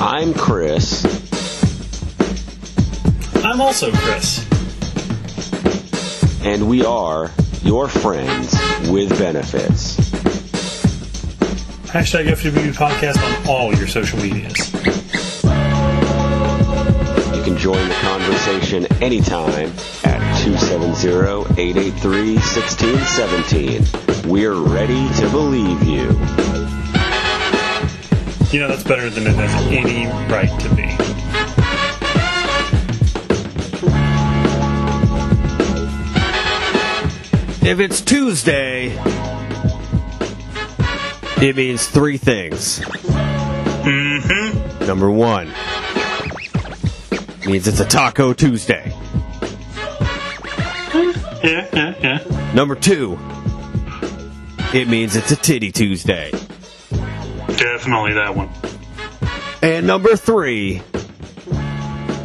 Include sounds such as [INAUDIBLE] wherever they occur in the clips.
I'm Chris. I'm also Chris. And we are your friends with benefits. Hashtag FWB podcast on all your social medias. You can join the conversation anytime at 270-883-1617. We're ready to believe you. You know, that's better than it has any right to be. If it's Tuesday, it means three things. Mm-hmm. Number one means it's a Taco Tuesday. Yeah, yeah, yeah. Number two, it means it's a Titty Tuesday. Definitely that one. And number three,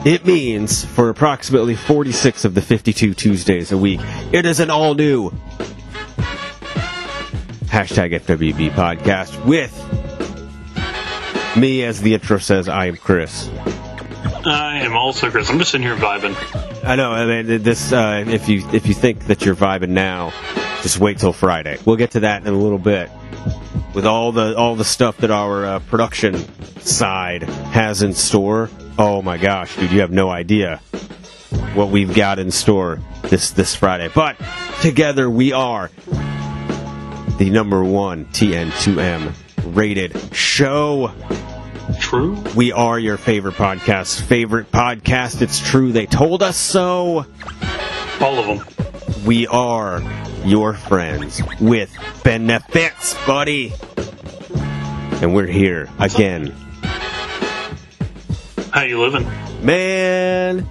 it means for approximately 46 of the 52 Tuesdays a week, it is an all new hashtag FWB podcast with me, as the intro says, I am Chris. I am also Chris. I'm just sitting here vibing. I know. I mean, this. Uh, if you if you think that you're vibing now, just wait till Friday. We'll get to that in a little bit. With all the all the stuff that our uh, production side has in store. Oh my gosh, dude, you have no idea what we've got in store this this Friday. But together we are the number one TN2M rated show. True. We are your favorite podcast. Favorite podcast. It's true. They told us so. All of them. We are your friends with benefits, buddy. And we're here again. How you living? Man,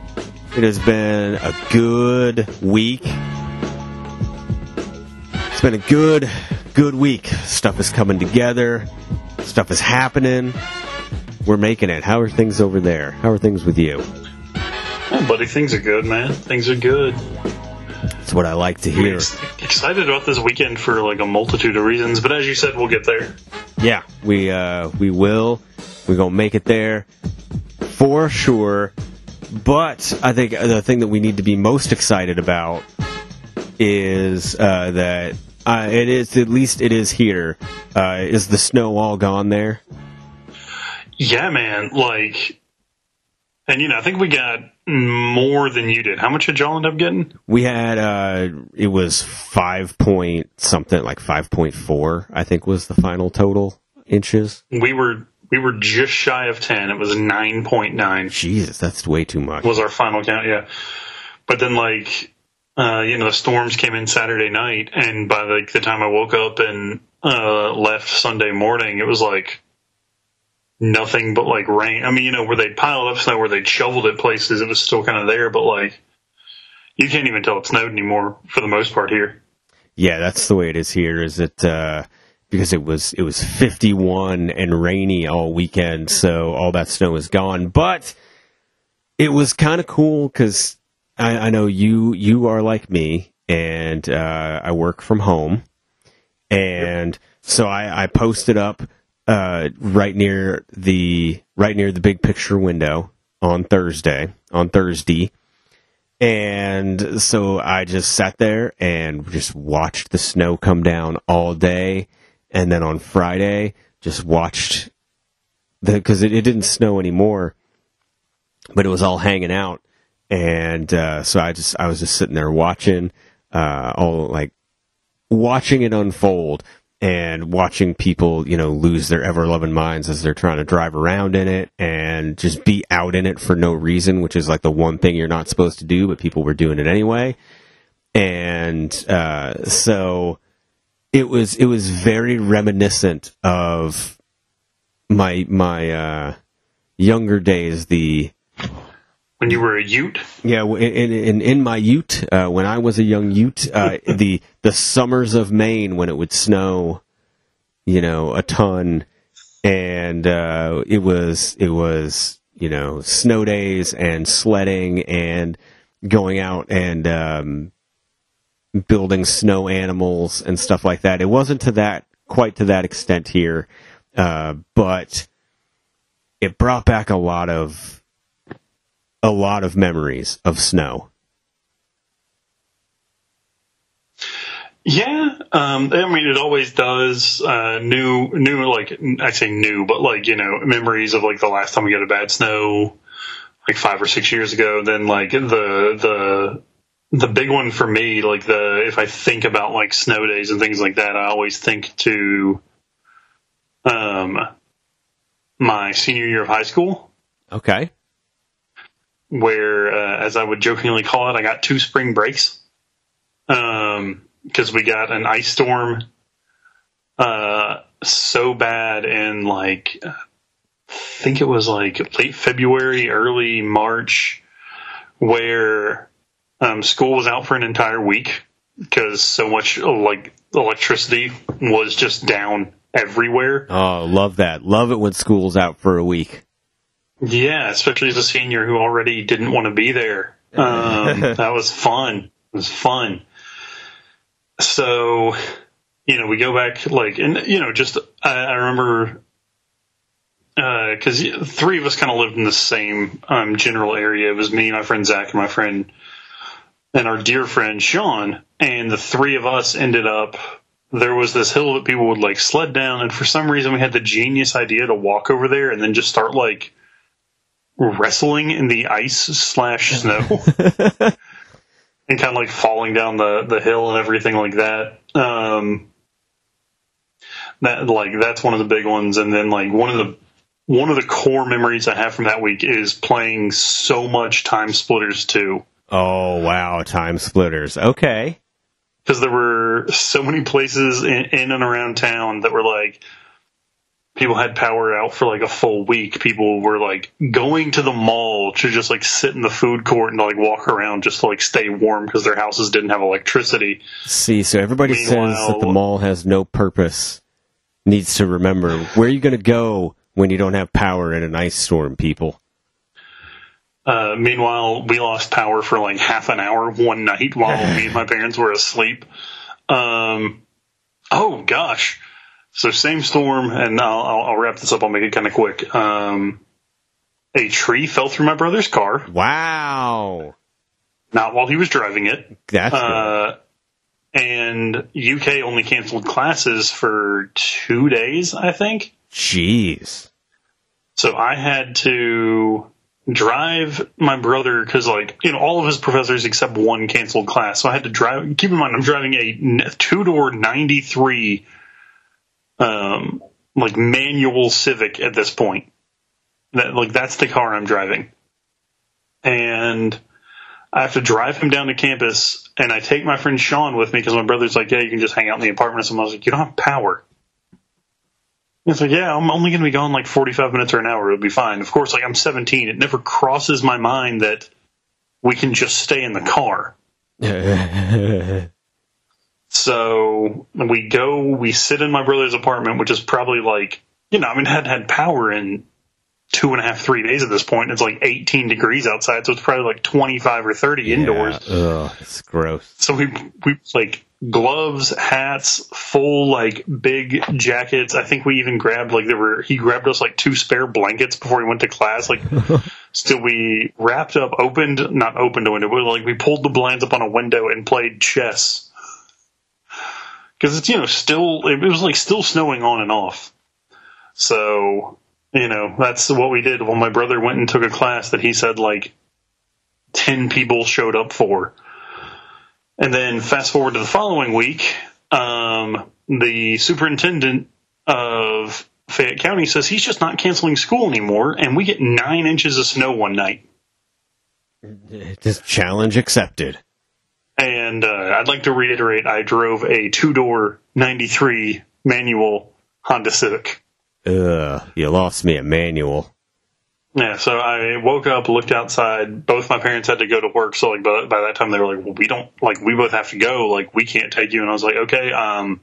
it has been a good week. It's been a good, good week. Stuff is coming together. Stuff is happening. We're making it. How are things over there? How are things with you? Oh, buddy, things are good, man. Things are good. That's what I like to hear. Ex- excited about this weekend for like a multitude of reasons, but as you said, we'll get there. Yeah, we uh, we will. We're gonna make it there for sure. But I think the thing that we need to be most excited about is uh, that uh, it is at least it is here. Uh, is the snow all gone there? Yeah, man. Like, and you know, I think we got more than you did. How much did y'all end up getting? We had uh, it was five point something like five point four. I think was the final total inches. We were we were just shy of ten. It was nine point nine. Jesus, that's way too much. Was our final count? Yeah, but then like. Uh, you know, the storms came in Saturday night, and by like the time I woke up and uh, left Sunday morning, it was like nothing but like rain. I mean, you know, where they'd piled up snow, where they'd shoveled it places, it was still kind of there, but like you can't even tell it snowed anymore for the most part here. Yeah, that's the way it is here. Is it uh, because it was it was 51 and rainy all weekend, so all that snow is gone. But it was kind of cool because I, I know you you are like me, and uh, I work from home, and so I, I posted up uh, right near the right near the big picture window on Thursday on Thursday. And so I just sat there and just watched the snow come down all day. And then on Friday, just watched the, cause it, it didn't snow anymore, but it was all hanging out. And, uh, so I just, I was just sitting there watching, uh, all like watching it unfold and watching people, you know, lose their ever loving minds as they're trying to drive around in it and just be out in it for no reason, which is like the one thing you're not supposed to do, but people were doing it anyway. And uh, so it was it was very reminiscent of my my uh, younger days. The When you were a Ute, yeah, in in, in my Ute, uh, when I was a young Ute, uh, [LAUGHS] the the summers of Maine when it would snow, you know, a ton, and uh, it was it was you know snow days and sledding and going out and um, building snow animals and stuff like that. It wasn't to that quite to that extent here. uh, but it brought back a lot of a lot of memories of snow. Yeah, um, I mean, it always does. Uh, new, new, like I say new, but like you know, memories of like the last time we got a bad snow, like five or six years ago. Then like the the the big one for me, like the if I think about like snow days and things like that, I always think to um my senior year of high school. Okay. Where, uh, as I would jokingly call it, I got two spring breaks. Um, because we got an ice storm uh, so bad in like I think it was like late February, early March, where um, school was out for an entire week because so much like electricity was just down everywhere. Oh, love that! Love it when school's out for a week. Yeah, especially as a senior who already didn't want to be there. Um, [LAUGHS] that was fun. It was fun so you know we go back like and you know just i, I remember because uh, three of us kind of lived in the same um, general area. It was me my friend zach and my friend and our dear friend sean. And the three of us ended up there was this hill that people would like sled down. And for some reason we had the genius idea to walk over there and then just start like wrestling in the ice slash snow [LAUGHS] and kind of like falling down the the hill and everything like that. Um, that like that's one of the big ones, and then like one of the one of the core memories I have from that week is playing so much TimeSplitters 2. Oh wow, TimeSplitters. Okay. Because there were so many places in, in and around town that were like, people had power out for like a full week. People were like going to the mall to just like sit in the food court and like walk around just to like stay warm because their houses didn't have electricity. See, so everybody Meanwhile, says that the mall has no purpose. Needs to remember where are you going to go when you don't have power in an ice storm, people. Uh, meanwhile, we lost power for like half an hour one night while [LAUGHS] me and my parents were asleep. Um, oh gosh so same storm, and I'll, I'll, wrap this up. I'll make it kind of quick. Um, a tree fell through my brother's car. Wow. Not while he was driving it. That's uh, and UK only canceled classes for two days, I think. Jeez. So I had to drive my brother because, like, you know, all of his professors except one canceled class. So I had to drive. Keep in mind, I'm driving a two door '93 um, like manual Civic at this point. That like that's the car I'm driving, and I have to drive him down to campus, and I take my friend Sean with me because my brother's like, "Yeah, you can just hang out in the apartment." So I was like, "You don't have power." It's like, yeah, I'm only going to be gone like 45 minutes or an hour. It'll be fine. Of course, like I'm 17. It never crosses my mind that we can just stay in the car. [LAUGHS] So we go, we sit in my brother's apartment, which is probably like, you know, I mean, had had power in two and a half, three days at this point. It's like 18 degrees outside, so it's probably like 25 or 30 yeah, indoors. Ugh, it's gross. So we, we like gloves, hats, full like big jackets. I think we even grabbed like there were, he grabbed us like two spare blankets before he went to class. Like, [LAUGHS] still we wrapped up, opened, not opened a window, but like we pulled the blinds up on a window and played chess because it's you know still it was like still snowing on and off. So you know that's what we did. Well, my brother went and took a class that he said like ten people showed up for, and then fast forward to the following week, um, the superintendent of Fayette County says he's just not canceling school anymore, and we get nine inches of snow one night. Just challenge accepted. And uh, I'd like to reiterate, I drove a two door '93 manual Honda Civic. Ugh, you lost me a manual. Yeah, so I woke up, looked outside. Both my parents had to go to work, so like by, by that time they were like, "Well, we don't like we both have to go. Like we can't take you." And I was like, "Okay, um,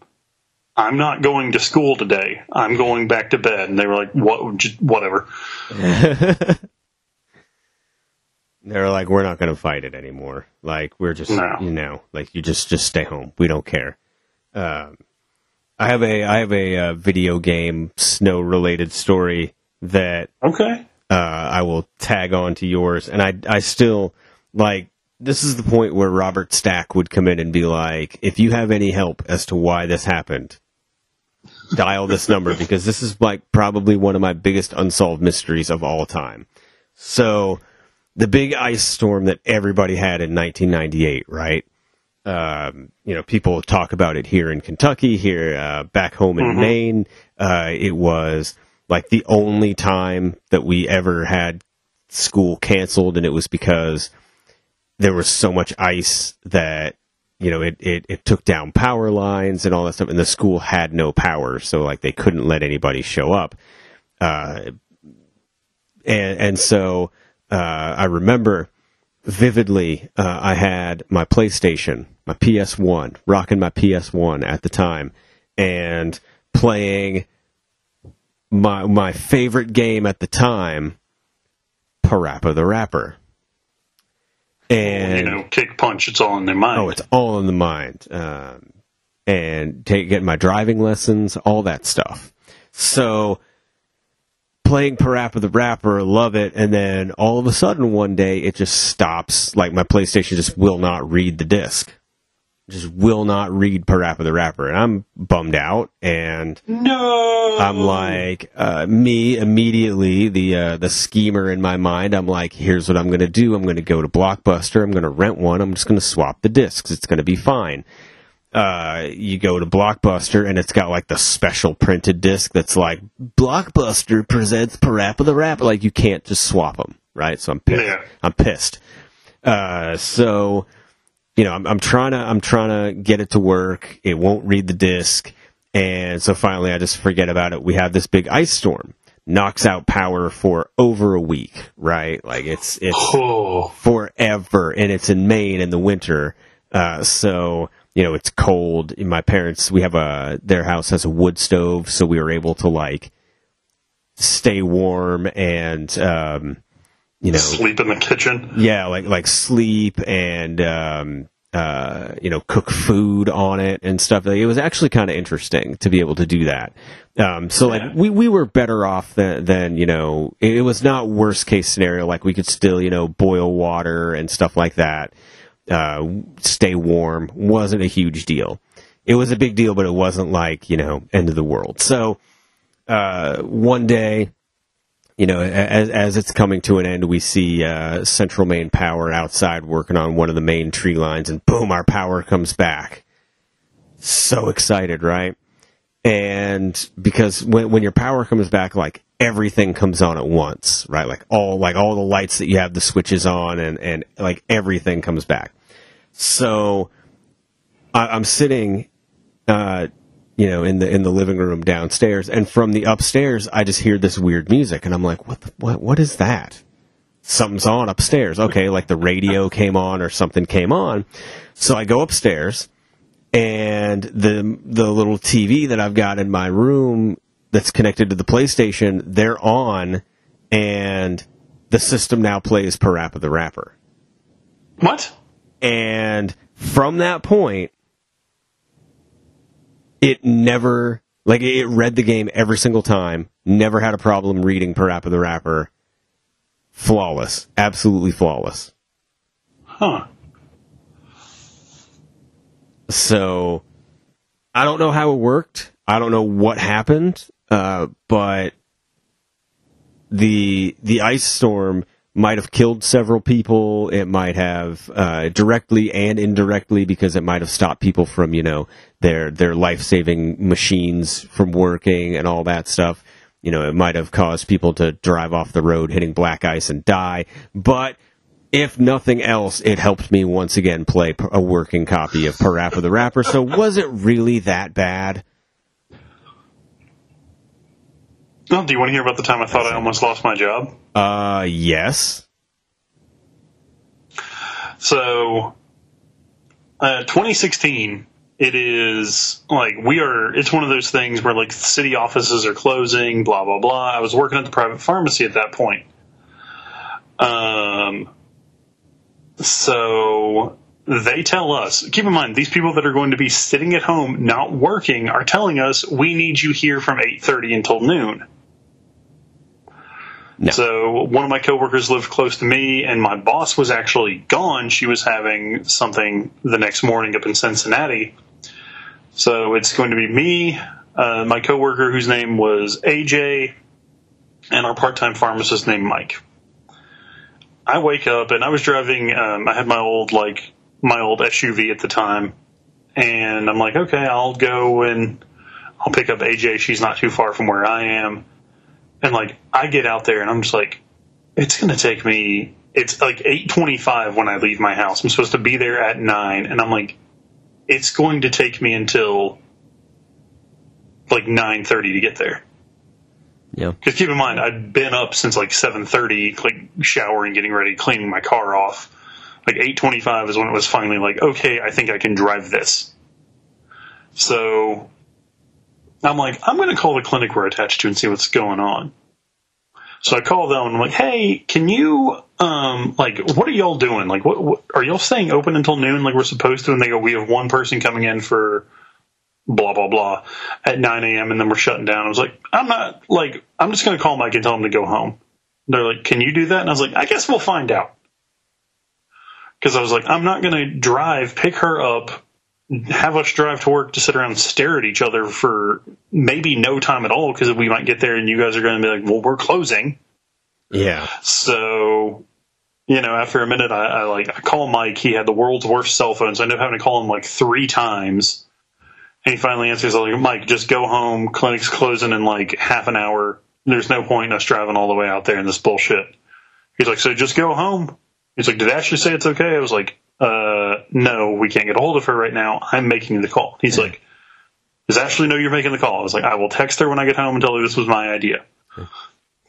I'm not going to school today. I'm going back to bed." And they were like, "What? Just, whatever." [LAUGHS] They're like, we're not going to fight it anymore. Like, we're just, no. you know, like you just just stay home. We don't care. Um, I have a I have a uh, video game snow related story that Okay. uh, I will tag on to yours, and I I still like this is the point where Robert Stack would come in and be like, if you have any help as to why this happened, dial this number because this is like probably one of my biggest unsolved mysteries of all time. So the big ice storm that everybody had in 1998, right? Um, you know, people talk about it here in Kentucky, here uh, back home in Mhm. Maine. Uh, it was like the only time that we ever had school canceled, and it was because there was so much ice that you know it, it, it took down power lines and all that stuff, and the school had no power, so like they couldn't let anybody show up. Uh, and and so uh, I remember vividly, uh, I had my PlayStation, my PS1, rocking my PS1 at the time, and playing my my favorite game at the time, Parappa the Rapper. And you know, kick punch, it's all in their mind. Oh, it's all in the mind. Um, and take, getting my driving lessons, all that stuff. So, playing Parappa the Rapper, love it, and then all of a sudden one day it just stops. Like my PlayStation just will not read the disc. Just will not read Parappa the Rapper. And I'm bummed out, and no. I'm like, uh, me immediately, the uh, the schemer in my mind. I'm like, here's what I'm going to do. I'm going to go to Blockbuster. I'm going to rent one. I'm just going to swap the discs. It's going to be fine. Uh, you go to Blockbuster and it's got like the special printed disc that's like Blockbuster presents Parappa the Rapper. Like you can't just swap them, right? So I'm pissed. Yeah. I'm pissed. Uh, so you know, I'm, I'm trying to I'm trying to get it to work. It won't read the disc, and so finally I just forget about it. We have this big ice storm, knocks out power for over a week, right? Like it's it's Oh, forever, and it's in Maine in the winter. Uh, so you know it's cold. My parents, we have a their house has a wood stove, so we were able to like stay warm and um, you know sleep in the kitchen. yeah, like like sleep and um, uh, you know cook food on it and stuff. Like, it was actually kind of interesting to be able to do that. Um, so Yeah. like we, we were better off than, than you know it, it was not worst case scenario. Like we could still you know boil water and stuff like that. Uh, stay warm wasn't a huge deal. It was a big deal, but it wasn't like you know end of the world. So uh, one day you know, as, as it's coming to an end, we see uh, Central Maine Power outside working on one of the main tree lines, and boom, our power comes back. So excited, right? And because when when your power comes back, like everything comes on at once, right? Like all like all the lights that you have the switches on, and and like everything comes back. So I, I'm sitting uh, you know, in the in the living room downstairs, and from the upstairs, I just hear this weird music, and I'm like, what the, what what is that? Something's on upstairs. Okay, like the radio came on or something came on. So I go upstairs, and the the little TV that I've got in my room that's connected to the PlayStation, they're on, and the system now plays Parappa the Rapper. What? And from that point, it never like it read the game every single time. Never had a problem reading Parappa the Rapper. Flawless, absolutely flawless. Huh. So I don't know how it worked. I don't know what happened, uh, but the the ice storm might have killed several people. It might have uh, directly and indirectly because it might have stopped people from you know their their life saving machines from working and all that stuff. You know, it might have caused people to drive off the road hitting black ice and die. But if nothing else, it helped me once again play a working copy of Parappa the Rapper. So was it really that bad? Oh, do you want to hear about the time I thought I almost lost my job? Uh, yes. So, uh, 2016, it is like we are, it's one of those things where like city offices are closing, blah, blah, blah. I was working at the private pharmacy at that point. Um, so they tell us, keep in mind, these people that are going to be sitting at home not working are telling us we need you here from 8.30 until noon. No. So one of my coworkers lived close to me, and my boss was actually gone. She was having something the next morning up in Cincinnati. So it's going to be me, uh, my coworker whose name was AJ, and our part-time pharmacist named Mike. I wake up and I was driving. Um, I had my old like my old SUV at the time, and I'm like, okay, I'll go and I'll pick up AJ. She's not too far from where I am, and like I get out there and I'm just like, it's gonna take me. It's like 8:25 when I leave my house. I'm supposed to be there at nine, and I'm like, it's going to take me until like 9:30 to get there. Yeah. Because keep in mind, I'd been up since like 7:30, like showering, getting ready, cleaning my car off. Like 8:25 is when it was finally like, okay, I think I can drive this. So I'm like, I'm going to call the clinic we're attached to and see what's going on. So I call them and I'm like, hey, can you, um, like, what are y'all doing? Like, what, what are y'all staying open until noon like we're supposed to? And they go, we have one person coming in for blah blah blah at 9 a.m. and then we're shutting down. I was like, I'm not like I'm just gonna call Mike and tell him to go home. They're like, can you do that? And I was like, I guess we'll find out. Because I was like, I'm not gonna drive, pick her up, have us drive to work to sit around and stare at each other for maybe no time at all because we might get there and you guys are gonna be like, well, we're closing. Yeah. So, you know, after a minute, I, I like I call Mike. He had the world's worst cell phone, so I ended up having to call him like three times. And he finally answers, I'm like, Mike, just go home. Clinic's closing in like half an hour. There's no point in us driving all the way out there in this bullshit. He's like, so just go home. He's like, did Ashley say it's okay? I was like, no, we can't get a hold of her right now. I'm making the call. He's like, does Ashley know you're making the call? I was like, I will text her when I get home and tell her this was my idea.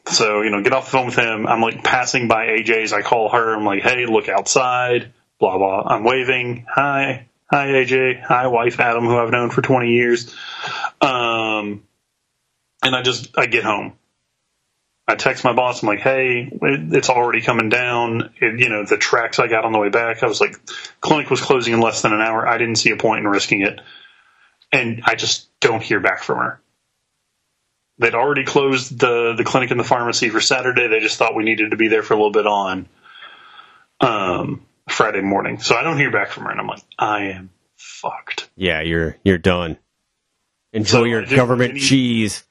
So, you know, get off the phone with him. I'm like passing by AJ's. I call her. I'm like, hey, look outside. Blah, blah. I'm waving. Hi. Hi, AJ. Hi, wife Adam, who I've known for 20 years. Um, and I just, I get home. I text my boss. I'm like, hey, it, it's already coming down. It, you know, the tracks I got on the way back, I was like, clinic was closing in less than an hour. I didn't see a point in risking it. And I just don't hear back from her. They'd already closed the, the clinic and the pharmacy for Saturday. They just thought we needed to be there for a little bit on. Um, Friday morning. So I don't hear back from her, and I'm like, I am fucked. Yeah, you're you're done. Enjoy So your government any- cheese.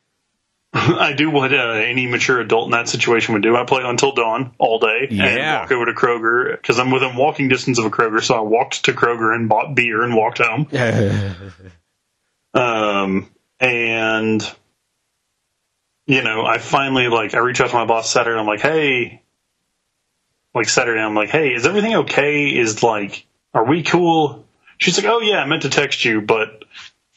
[LAUGHS] I do what uh, any mature adult in that situation would do. I play until dawn all day and walk over to Kroger because I'm within walking distance of a Kroger. So I walked to Kroger and bought beer and walked home. [LAUGHS] Um, and you know, I finally like I reach out to my boss Saturday. I'm like, hey, like Saturday, I'm like, hey, is everything okay? Is like, are we cool? She's like, oh yeah, I meant to text you, but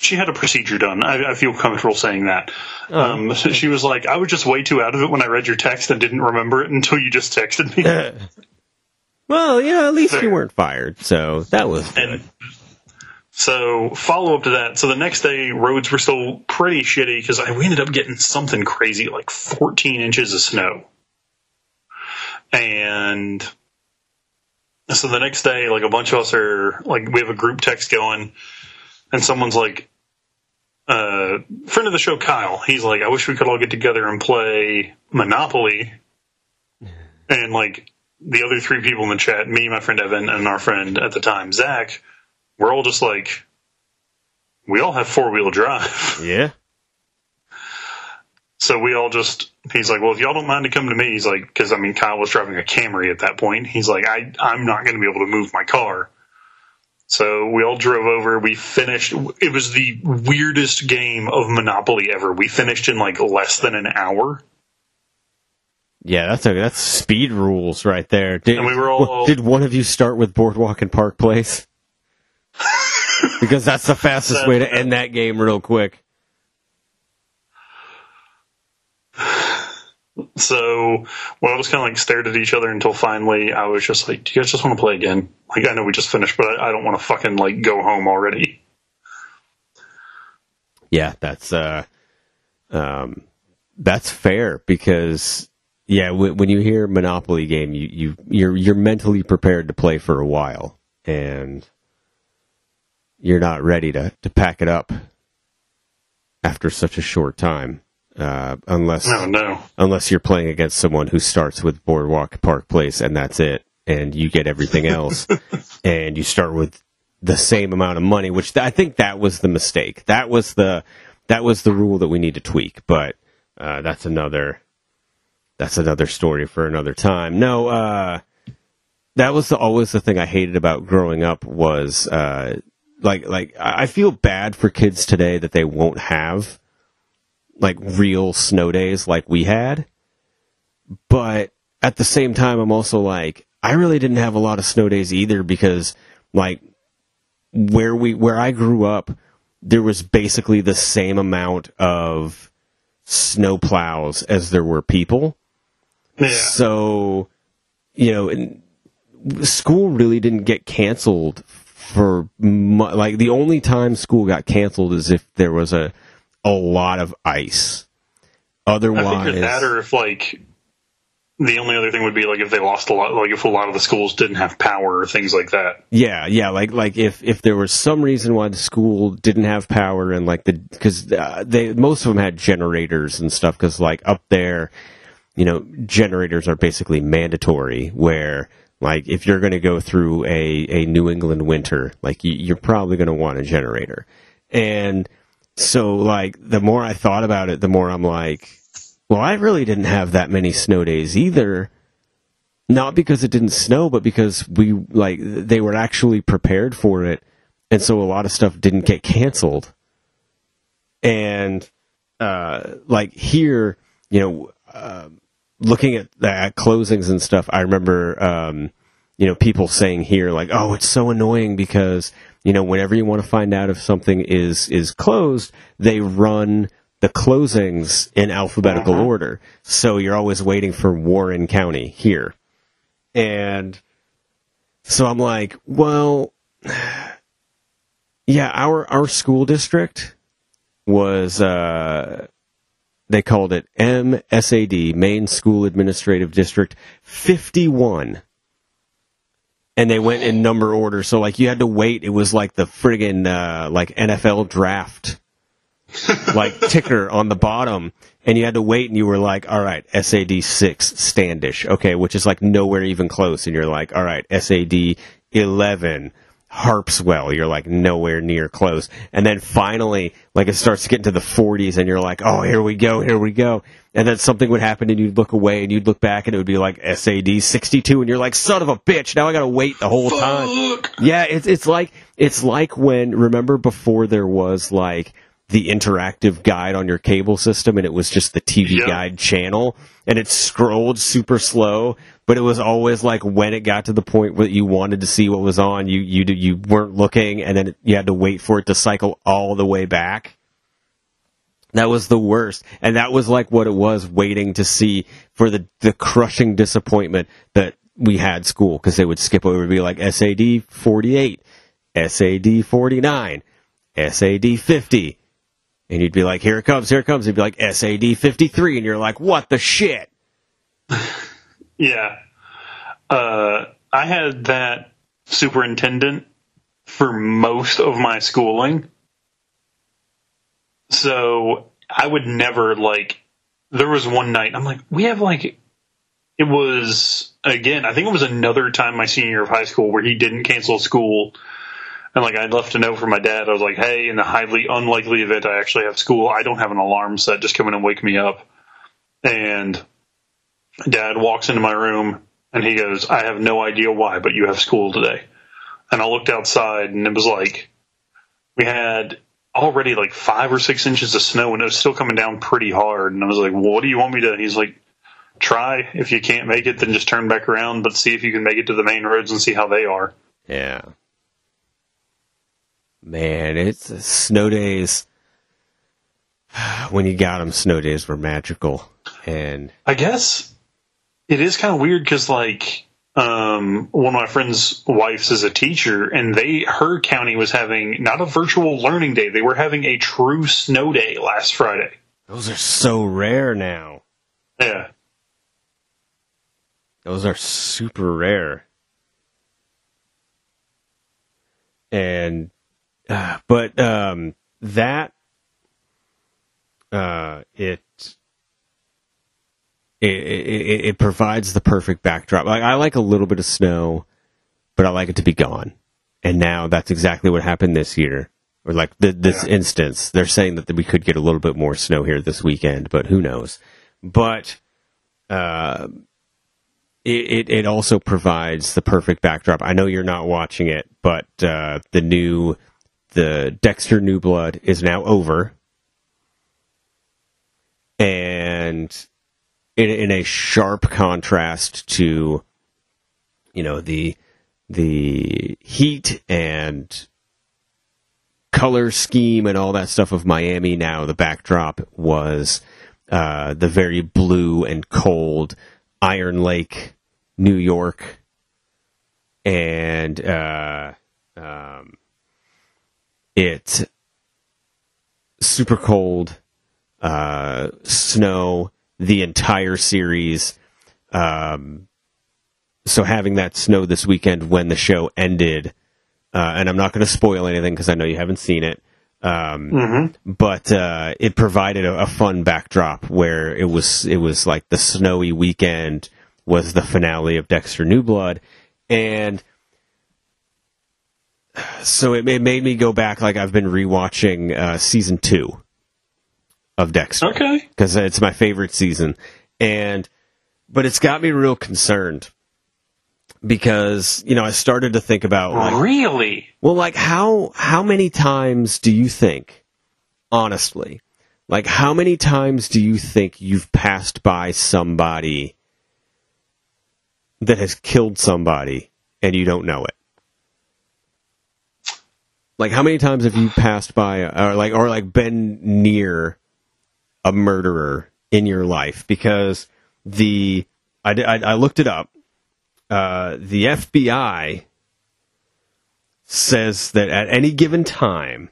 she had a procedure done. I, I feel comfortable saying that. Um, [LAUGHS] so she was like, I was just way too out of it when I read your text and didn't remember it until you just texted me. [LAUGHS] well, yeah, at least you weren't fired, so that was good. And so follow up to that. So the next day, roads were still pretty shitty because we ended up getting something crazy, like 14 inches of snow. And so the next day, like a bunch of us are like, we have a group text going, and someone's like, uh, friend of the show, Kyle. He's like, I wish we could all get together and play Monopoly. [LAUGHS] And like the other three people in the chat, me, my friend Evan, and our friend at the time, Zach, we're all just like, we all have four wheel drive. [LAUGHS] Yeah. So we all just, he's like, well, if y'all don't mind to come to me, he's like, because I mean, Kyle was driving a Camry at that point. He's like, I, I'm not going to be able to move my car. So we all drove over. We finished. It was the weirdest game of Monopoly ever. We finished in like less than an hour. Yeah, that's a, that's speed rules right there. Did, And we were all- did one of you start with Boardwalk and Park Place? [LAUGHS] because that's the fastest way to end that game real quick. So we all just kind of like stared at each other until finally I was just like, do you guys just want to play again? Like, I know we just finished, but I, I don't want to fucking like go home already. Yeah, that's uh, um, that's fair because yeah, w- when you hear Monopoly game, you you you're you're mentally prepared to play for a while. and you're not ready to, to pack it up after such a short time. Uh, unless No, no. unless you're playing against someone who starts with Boardwalk Park Place and that's it, and you get everything else, [LAUGHS] and you start with the same amount of money, which th- I think that was the mistake. That was the that was the rule that we need to tweak. But uh, that's another that's another story for another time. No, uh, that was the, always the thing I hated about growing up was uh, like like I feel bad for kids today that they won't have like real snow days like we had. But at the same time, I'm also like, I really didn't have a lot of snow days either because like where we, where I grew up, there was basically the same amount of snow plows as there were people. Yeah. So, you know, and school really didn't get canceled for like the only time school got canceled is if there was a a lot of ice. I Otherwise, that, or if like the only other thing would be like if they lost a lot, like if a lot of the schools didn't have power or things like that. yeah, yeah, like like if if there was some reason why the school didn't have power and like the because uh, they most of them had generators and stuff because like up there, you know, generators are basically mandatory where. Like if you're going to go through a, a New England winter, like you, you're probably going to want a generator, and so like the more I thought about it, the more I'm like, well, I really didn't have that many snow days either. Not because it didn't snow, but because we like they were actually prepared for it, and so a lot of stuff didn't get canceled. And uh, like here, you know, uh, looking at at closings and stuff, I remember um, you know people saying here like, "Oh, it's so annoying because you know whenever you want to find out if something is is closed, they run the closings in alphabetical Uh-huh. order, so you're always waiting for Warren County here." And so I'm like, well, [SIGHS] yeah, our our school district was uh they called it MSAD, Maine School Administrative District 51. And they went in number order. So like you had to wait. It was like the friggin' uh like NFL draft like [LAUGHS] ticker on the bottom and you had to wait and you were like, all right, SAD 6 Standish. Okay, which is like nowhere even close. And you're like, all right, SAD 11 Harpswell. You're like nowhere near close. And then finally, like it starts to get into the 40s and you're like, oh, here we go, here we go. And then something would happen and you'd look away and you'd look back and it would be like SAD 62 and you're like, son of a bitch, now I gotta wait the whole time. Yeah, it's it's like it's like when remember before there was like the interactive guide on your cable system and it was just the TV Yep. guide channel and it scrolled super slow but it was always like when it got to the point where you wanted to see what was on you you you weren't looking and then you had to wait for it to cycle all the way back that was the worst and that was like what it was waiting to see for the the crushing disappointment that we had school because they would skip over and be like SAD 48 SAD 49 SAD 50 and you'd be like, here it comes, here it comes. It'd be like SAD 53, and you're like, what the shit? [SIGHS] Yeah. Uh, I had that superintendent for most of my schooling. So I would never like, there was one night, I'm like, we have like, it was, again, I think it was another time my senior year of high school where he didn't cancel school. And like, I left a note for my dad. I was like, hey, in the highly unlikely event I actually have school, I don't have an alarm set. Just come in and wake me up. And dad walks into my room and he goes, I have no idea why, but you have school today. And I looked outside and it was like, we had already like five or six inches of snow and it was still coming down pretty hard. And I was like, well, what do you want me to? He's like, try. If you can't make it, then just turn back around, but see if you can make it to the main roads and see how they are. Yeah. Man, it's uh, snow days. When you got them, snow days were magical. And I guess it is kind of weird because like um, one of my friends' wives is a teacher, and they her county was having not a virtual learning day; they were having a true snow day last Friday. those are so rare now. Yeah, Those are super rare. and uh, but um, that uh, it, it it it provides the perfect backdrop. Like I like a little bit of snow, but I like it to be gone. And now that's exactly what happened this year. Or like the, this Yeah. instance, they're saying that we could get a little bit more snow here this weekend, but who knows? But uh, it, it it also provides the perfect backdrop. I know you're not watching it, but uh, the new the Dexter New Blood is now over, and in, in a sharp contrast to you know the the heat and color scheme and all that stuff of Miami. Now the backdrop was uh, the very blue and cold Iron Lake, New York, and uh, um, it super cold, uh, snow the entire series. Um, so having that snow this weekend when the show ended, uh, and I'm not going to spoil anything because I know you haven't seen it. Um, Mm-hmm. but uh, it provided a, a fun backdrop where it was it was like the snowy weekend was the finale of Dexter New Blood, and so it, it made me go back. Like I've been rewatching uh, season two of Dexter Okay. because it's my favorite season, and but it's got me real concerned because you know I started to think about like really? well, like how how many times do you think, honestly, like how many times do you think you've passed by somebody that has killed somebody and you don't know it? Like how many times have you passed by or like or like been near a murderer in your life? Because the I I, I looked it up. Uh, the FBI says that at any given time,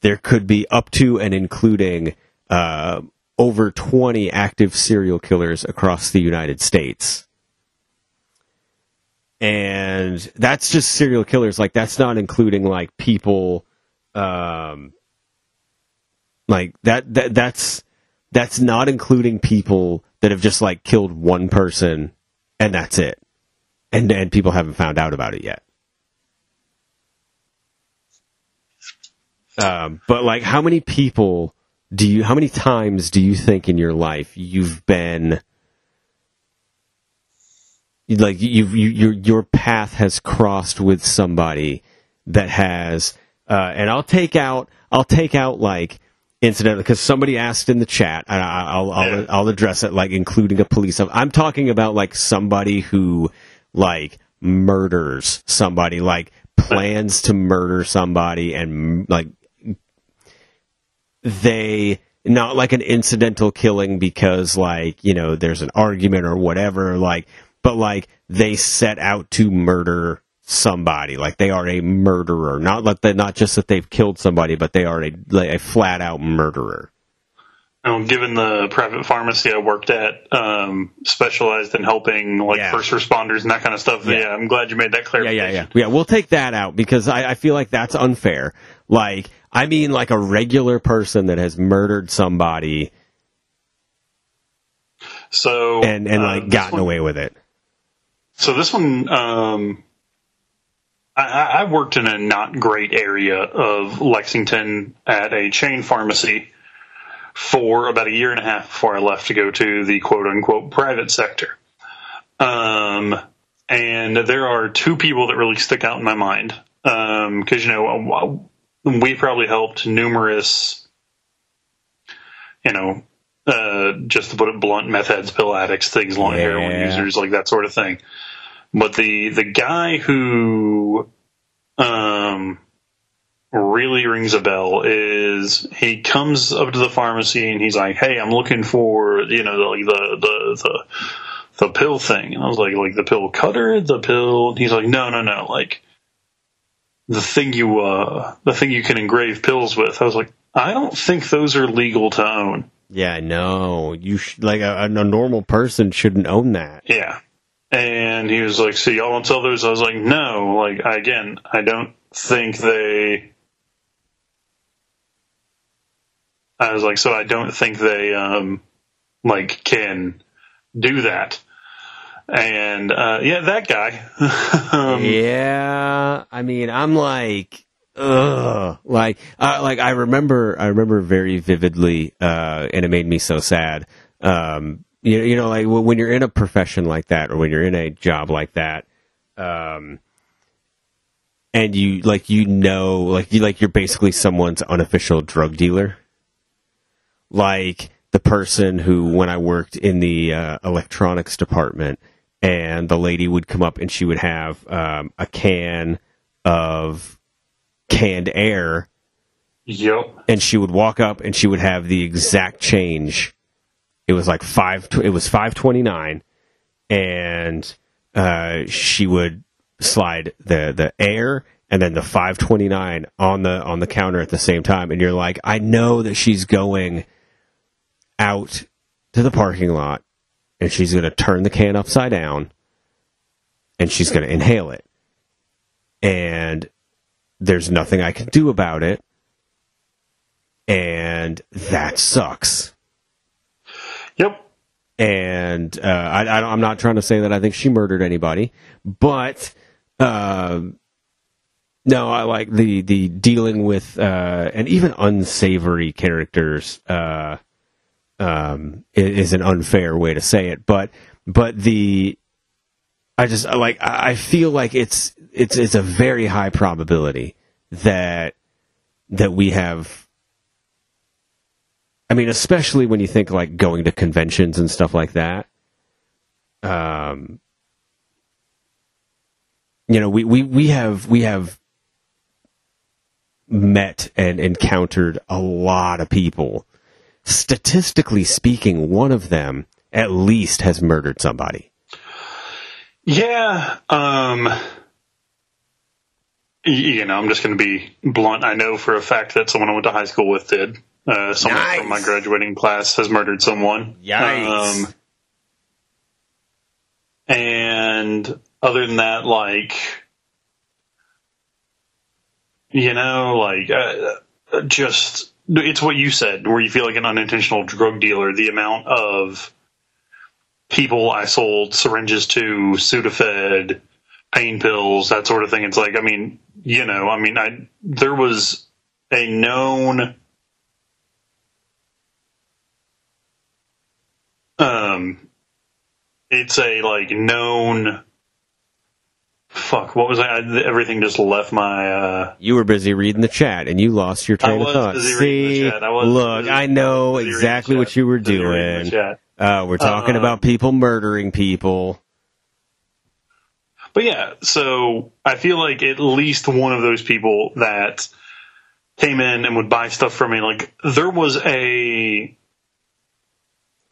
there could be up to and including uh, over 20 active serial killers across the United States. And that's just serial killers. Like, that's not including, like, people, um, like, that, that, that's, that's not including people that have just, like, killed one person and that's it. And, and people haven't found out about it yet. Um, but like, how many people do you? How many times do you think in your life you've been like you've you, your your path has crossed with somebody that has? Uh, and I'll take out I'll take out like incidentally because somebody asked in the chat and I, I'll I'll. I'll address it like including a police. I'm talking about like somebody who like murders somebody like plans to murder somebody and like they not like an incidental killing because like you know there's an argument or whatever like but like they set out to murder somebody like they are a murderer not like they not just that they've killed somebody but they are a like a flat out murderer Um, given the private pharmacy I worked at, um, specialized in helping like Yeah. first responders and that kind of stuff. Yeah. Yeah, I'm glad you made that clear. yeah yeah yeah yeah we'll take that out because I, I feel like that's unfair like i mean like a regular person that has murdered somebody So and and uh, like this gotten one- away with it So this one, um, I, I worked in a not great area of Lexington at a chain pharmacy for about a year and a half before I left to go to the quote unquote private sector. Um, and there are two people that really stick out in my mind. Um, cause you know, we probably helped numerous, you know, uh, just to put it blunt, meth heads, pill addicts, things along Yeah. heroin users, like that sort of thing. But the the guy who um really rings a bell is he comes up to the pharmacy and he's like, "Hey, I'm looking for you know like the the the the pill thing." And I was like, "Like the pill cutter, the pill?" He's like, "No, no, no, like the thing you uh the thing you can engrave pills with." I was like, "I don't think those are legal to own." yeah no you sh- like a, a normal person shouldn't own that Yeah. And he was like, "So y'all don't sell those?" I was like, "No." Like again, I don't think they. I was like, so I don't think they um like can do that. And uh, yeah, that guy. [LAUGHS] um, yeah, I mean, I'm like, ugh, like, uh, like I remember, I remember very vividly, uh, and it made me so sad. Um, you you know, like when you're in a profession like that, or when you're in a job like that, um, and you like you know, like you like you're basically someone's unofficial drug dealer, like the person who, when I worked in the uh, electronics department, and the lady would come up and she would have um, a can of canned air. Yep. And she would walk up and she would have the exact change. It was like five. It was five twenty nine, and uh, she would slide the the air and then the 529 on the on the counter at the same time and you're like I know that she's going out to the parking lot and she's going to turn the can upside down and she's going to inhale it and there's nothing I can do about it and that sucks. And uh, I, I'm not trying to say that I think she murdered anybody, but uh, no, I like the the dealing with uh, and even unsavory characters. Uh, um, is an unfair way to say it, but but the I just like I feel like it's it's it's a very high probability that that we have I mean, especially when you think like going to conventions and stuff like that. Um, you know, we, we, we have we have met and encountered a lot of people. Statistically speaking, one of them at least has murdered somebody. Yeah. Um. You know, I'm just going to be blunt. I know for a fact that someone I went to high school with did. Uh, someone Nice. from my graduating class has murdered someone. Yikes. Um, and other than that, like, you know, like, uh, just, it's what you said, where you feel like an unintentional drug dealer. The amount of people I sold syringes to, Sudafed, pain pills, that sort of thing. It's like, I mean, you know, I mean, I, there was a known, um, it's a like known, fuck, what was I, I everything just left my, uh, You were busy reading the chat and you lost your train of thought. busy reading the See, chat. I look, busy- I know exactly what you were Busy reading the doing. Uh, we're talking Uh, about people murdering people. But yeah, so I feel like at least one of those people that came in and would buy stuff from me, like there was a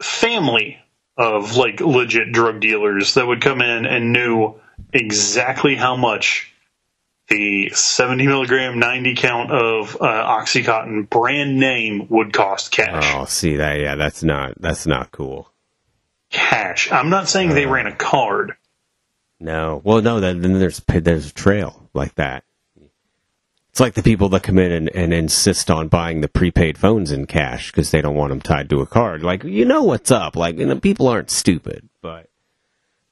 family of like legit drug dealers that would come in and knew exactly how much the 70 milligram 90 count of uh, oxycontin brand name would cost cash Oh, see that? Yeah, that's not that's not cool. cash i'm not saying they ran a card No, well, no. Then, then there's there's a trail like that. It's like the people that come in and, and insist on buying the prepaid phones in cash because they don't want them tied to a card. Like you know what's up. Like you know, people aren't stupid, but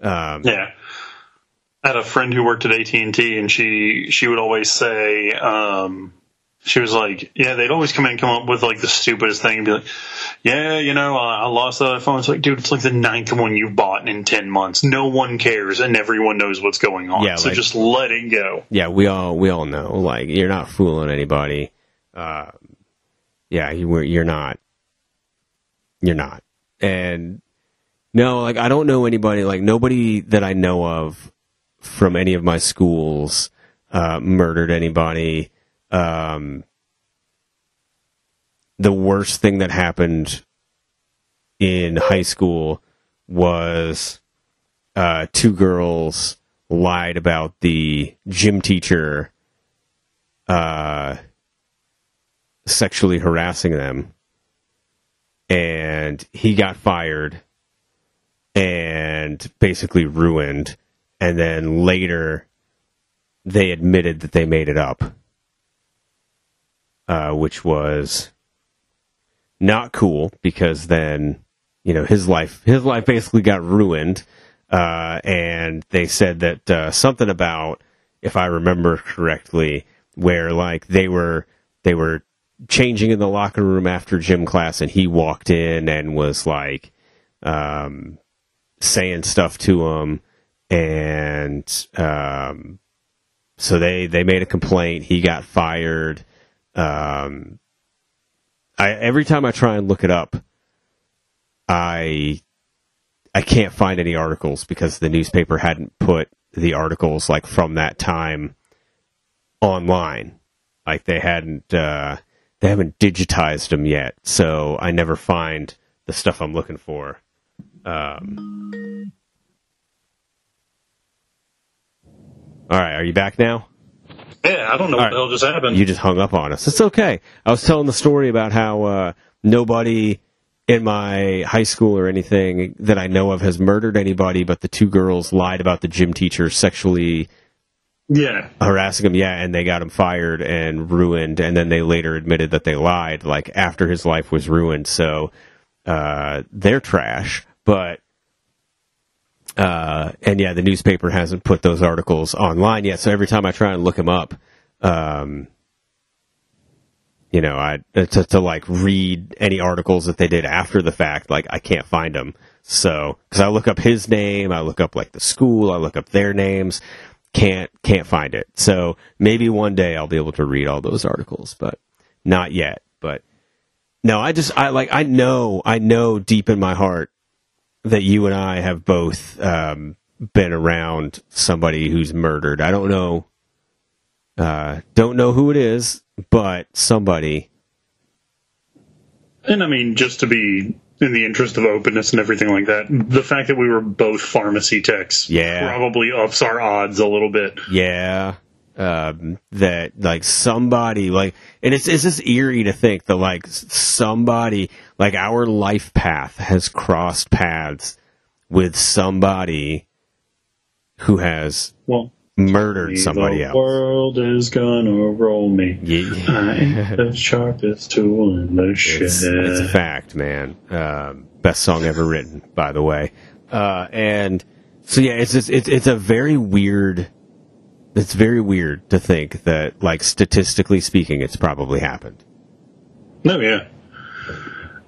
um, Yeah. I had a friend who worked at AT&T and she, she would always say, um, she was like, yeah, they'd always come in and come up with like the stupidest thing and be like, yeah, you know, I, I lost that phone. It's like, dude, it's like the ninth one you bought in 10 months. No one cares and everyone knows what's going on. Yeah, so like- just let it go. yeah, we all we all know. Like you're not fooling anybody. Uh, yeah, you were. You're not. You're not. And no, like I don't know anybody. Like nobody that I know of from any of my schools uh, murdered anybody. Um, the worst thing that happened in high school was uh, two girls lied about the gym teacher uh, sexually harassing them, and he got fired. and basically ruined. And then later, they admitted that they made it up, uh, which was not cool because then you know his life his life basically got ruined. Uh, and they said that uh, something about, if I remember correctly, where like they were they were changing in the locker room after gym class, and he walked in and was like um, saying stuff to him, and um, so they they made a complaint. He got fired. Um, I every time I try and look it up, I I can't find any articles because the newspaper hadn't put the articles like from that time online. Like they hadn't uh, they haven't digitized them yet, so I never find the stuff I'm looking for. Um, all right, are you back now? Yeah, I don't know All what right. the hell just happened. You just hung up on us. It's okay. I was telling the story about how uh, nobody in my high school or anything that I know of has murdered anybody, but the two girls lied about the gym teacher sexually yeah, harassing him. Yeah, and they got him fired and ruined, and then they later admitted that they lied, like after his life was ruined. So uh, they're trash, but. Uh, and yeah, the newspaper hasn't put those articles online yet. So every time I try and look them up, um, you know, I to, to like read any articles that they did after the fact, like I can't find them. So because I look up his name, I look up like the school, I look up their names, can't can't find it. So maybe one day I'll be able to read all those articles, but not yet. But no, I just I like I know I know deep in my heart that you and I have both um, been around somebody who's murdered. I don't know uh, don't know who it is, but somebody. and I mean, just to be in the interest of openness and everything like that, the fact that we were both pharmacy techs Yeah. probably ups our odds a little bit. Yeah. Um, that like somebody like, and it's it's just eerie to think that like somebody like our life path has crossed paths with somebody who has Well, murdered somebody the else. The world is gonna roll me. Yeah. [LAUGHS] The [LAUGHS] sharpest tool in the shed. It's, it's a fact, man. Um, best song ever written, by the way. Uh, and so yeah, it's just it's it's a very weird. It's very weird to think that, like statistically speaking, it's probably happened. No, yeah.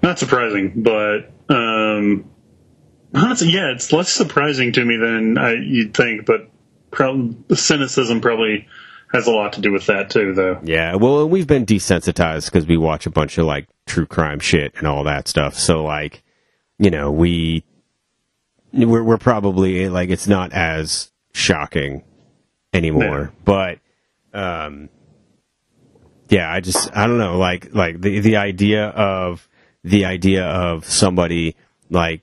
Not surprising, but um, honestly, yeah, it's less surprising to me than I, you'd think. But prob- cynicism probably has a lot to do with that too, though. Yeah, well, we've been desensitized because we watch a bunch of like true crime shit and all that stuff. So like, you know, we we're we're probably like it's not as shocking anymore. But um yeah, I just I don't know, like like the the idea of the idea of somebody like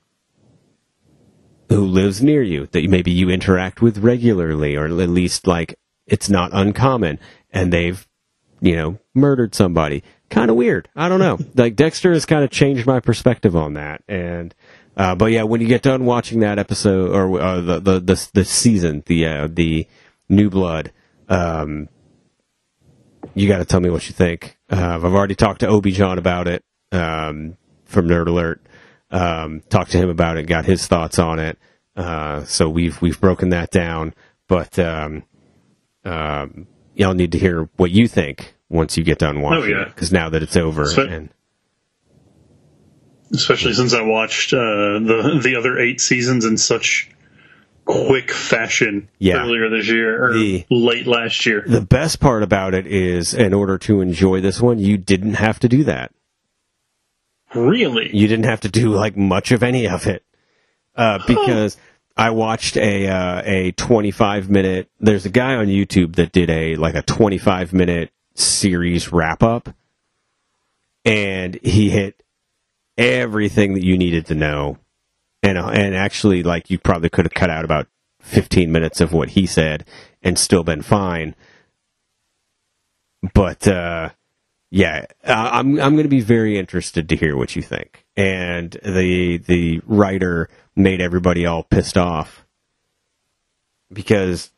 who lives near you that maybe you interact with regularly or at least like it's not uncommon and they've you know murdered somebody. Kind of weird. I don't know. [LAUGHS] Like dexter has kind of changed my perspective on that and uh, but yeah when you get done watching that episode or uh, the, the the the season the uh, the new blood um you got to tell me what you think. Uh, i've already talked to obi john about it um from nerd alert um, talked to him about it, got his thoughts on it. Uh, so we've we've broken that down, but um, um, y'all need to hear what you think once you get done watching yeah. it, because now that it's over, So- and Especially since I watched uh, the the other eight seasons in such quick fashion Yeah. earlier this year or The- late last year. the best part about it is, in order to enjoy this one, you didn't have to do that. Really? you didn't have to do like much of any of it uh, because I watched a uh, a 25 minute. There's a guy on YouTube that did a like a 25 minute series wrap up, and he hit everything that you needed to know, and uh, and actually like you probably could have cut out about 15 minutes of what he said and still been fine. But uh, yeah, uh, I'm I'm going to be very interested to hear what you think. And the the writer made everybody all pissed off because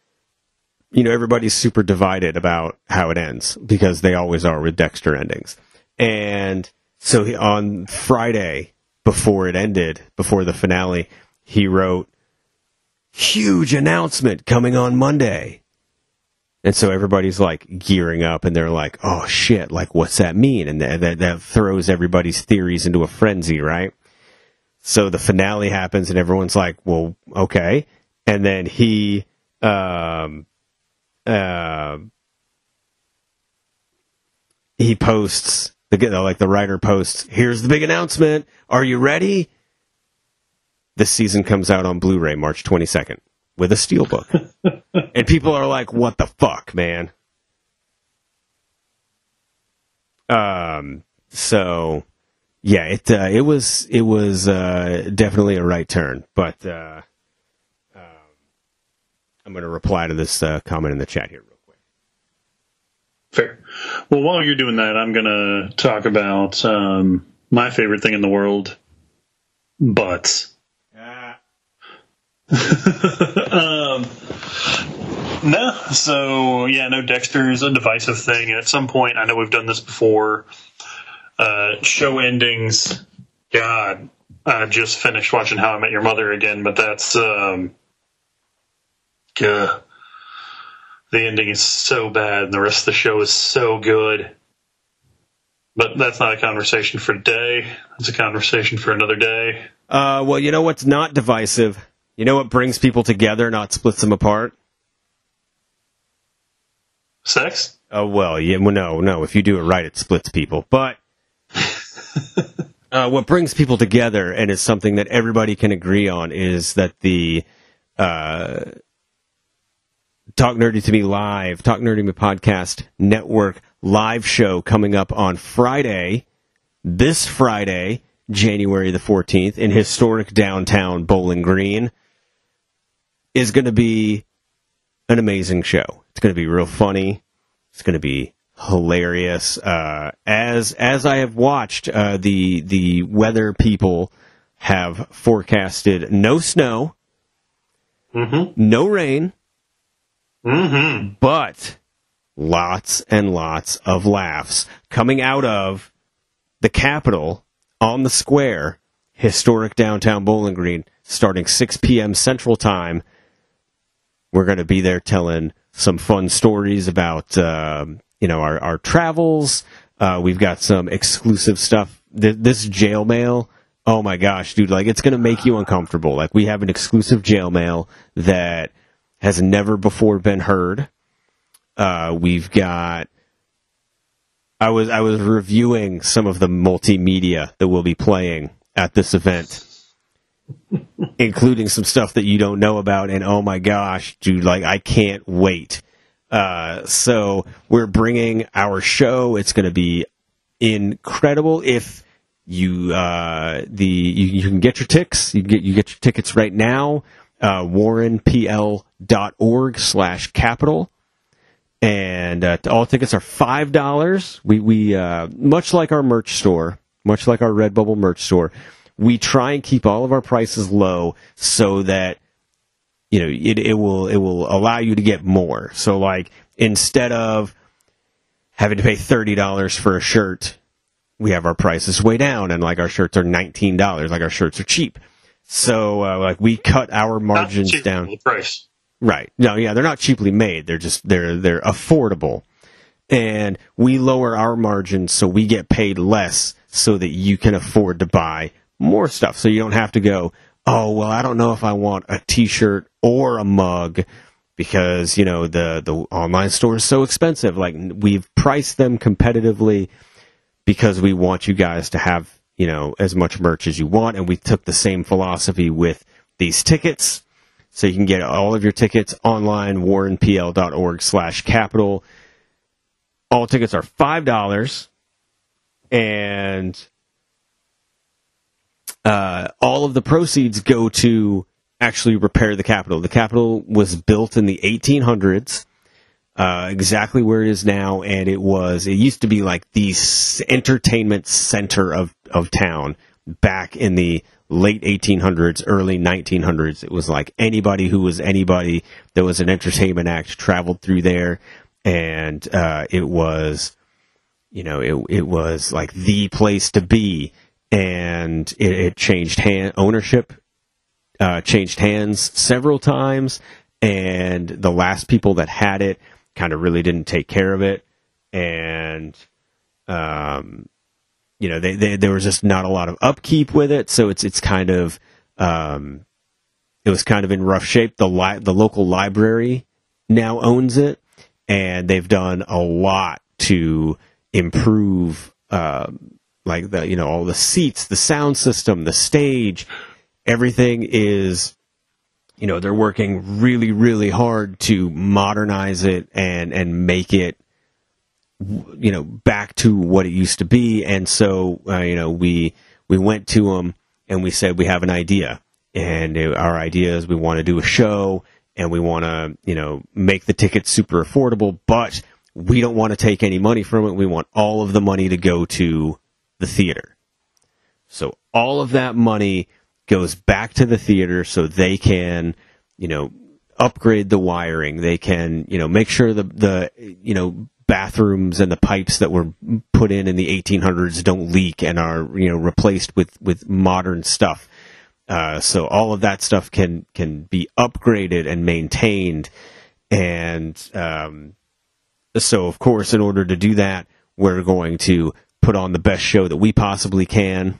you know everybody's super divided about how it ends because they always are with Dexter endings. And so he, on Friday before it ended, before the finale, he wrote huge announcement coming on Monday. And so everybody's like gearing up and they're like, oh shit, like what's that mean? And that, that, that throws everybody's theories into a frenzy, right? So the finale happens and everyone's like, well, okay. And then he, um, uh, he posts the like the writer posts, here's the big announcement. Are you ready? This season comes out on Blu-ray March 22nd with a steelbook. and people are like, "What the fuck, man?" Um so yeah, it uh, it was it was uh, definitely a right turn, but uh, um, I'm going to reply to this uh, comment in the chat here real quick. Fair. Well, while you're doing that, I'm going to talk about um, my favorite thing in the world, butts. [LAUGHS] Um, no, so yeah, no. Dexter is a divisive thing, and at some point, I know we've done this before uh, show endings. God, I just finished watching How I Met Your Mother again, but that's um, the ending is so bad, and the rest of the show is so good. But that's not a conversation for today. It's a conversation for another day. Uh, well, you know what's not divisive? You know what brings people together, not splits them apart? Sex? Oh well, yeah, well, no, no. If you do it right, it splits people. But [LAUGHS] uh, what brings people together and is something that everybody can agree on is that the uh, Talk Nerdy to Me live, Talk Nerdy to Me podcast network live show coming up on Friday, this Friday, January the 14th, in historic downtown Bowling Green, is going to be an amazing show. It's going to be real funny. It's going to be hilarious. Uh, as as I have watched, uh, the the weather people have forecasted no snow, mm-hmm. no rain, mm-hmm. but lots and lots of laughs coming out of the Capitol on the square, historic downtown Bowling Green, starting 6 p.m. Central Time. We're going to be there telling some fun stories about um, you know our our travels. Uh, we've got some exclusive stuff. Th- this jail mail. Oh my gosh, dude! Like it's gonna make you uncomfortable. Like we have an exclusive jail mail that has never before been heard. Uh, we've got. I was I was reviewing some of the multimedia that we'll be playing at this event, including some stuff that you don't know about. And oh my gosh, dude! Like I can't wait uh, so we're bringing our show. It's going to be incredible. If you uh, the you, you, can get your ticks, you get you get your tickets right now. Uh, warrenpl.org slash capital. And uh, all tickets are five dollars. We we uh, much like our merch store, much like our Redbubble merch store, we try and keep all of our prices low so that you know, it, it will it will allow you to get more. So like instead of having to pay thirty dollars for a shirt, we have our prices way down, and like our shirts are nineteen dollars. Like our shirts are cheap. So uh, like we cut our margins down. Price. Right. No, yeah, they're not cheaply made. They're just they're they're affordable. And we lower our margins so we get paid less so that you can afford to buy more stuff. So you don't have to go, oh well i don't know if i want a t-shirt or a mug because you know the the online store is so expensive. Like we've priced them competitively because we want you guys to have you know as much merch as you want. And we took the same philosophy with these tickets. So you can get all of your tickets online warrenpl.org slash capital. All tickets are five dollars. And uh, all of the proceeds go to actually repair the Capitol. The Capitol was built in the 1800s, uh, exactly where it is now, and it was it used to be like the entertainment center of of town back in the late 1800s, early 1900s. It was like anybody who was anybody that was an entertainment act traveled through there, and uh, it was, you know, it it was like the place to be, and it, it changed hand ownership, uh, changed hands several times, and the last people that had it kind of really didn't take care of it, and um, you know, they, they, there was just not a lot of upkeep with it, so it's it's kind of um, it was kind of in rough shape. The li- the local library now owns it, and they've done a lot to improve, uh, like the you know all the seats, the sound system, the stage, everything is. You know they're working really, really hard to modernize it and and make it you know back to what it used to be and so uh, you know we we went to them and we said we have an idea and it, our idea is we want to do a show and we want to you know make the tickets super affordable but we don't want to take any money from it we want all of the money to go to the theater. So all of that money goes back to the theater so they can you know upgrade the wiring. They can you know make sure the the you know bathrooms and the pipes that were put in in the 1800s don't leak and are you know replaced with with modern stuff. Uh, so all of that stuff can can be upgraded and maintained, and um, so of course, in order to do that, we're going to put on the best show that we possibly can.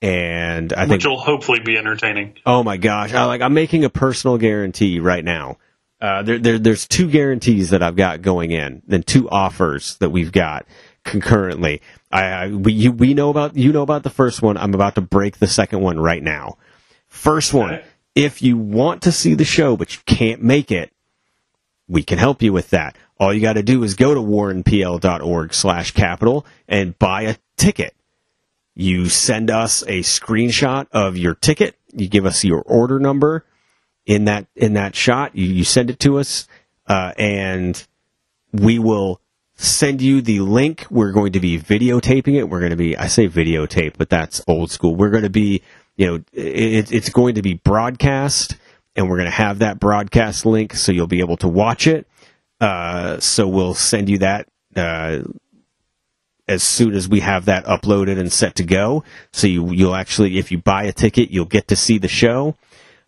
And I Which think will hopefully be entertaining. Oh my gosh! I, like I'm making a personal guarantee right now uh, there, there, there's two guarantees that I've got going in, then two offers that we've got concurrently. I, I we you, we know about you know about the first one. I'm about to break the second one right now. First one, Okay. if you want to see the show but you can't make it, we can help you with that. All you got to do is go to warrenpl.org slash capital and buy a ticket. You send us a screenshot of your ticket. You give us your order number in that in that shot. You, you send it to us, uh, and we will send you the link. We're going to be videotaping it. We're going to be I say videotape, but that's old school. We're going to be you know it, it's going to be broadcast, and we're going to have that broadcast link, so you'll be able to watch it. Uh, so we'll send you that. Uh, as soon as we have that uploaded and set to go, so you you'll actually, if you buy a ticket, you'll get to see the show.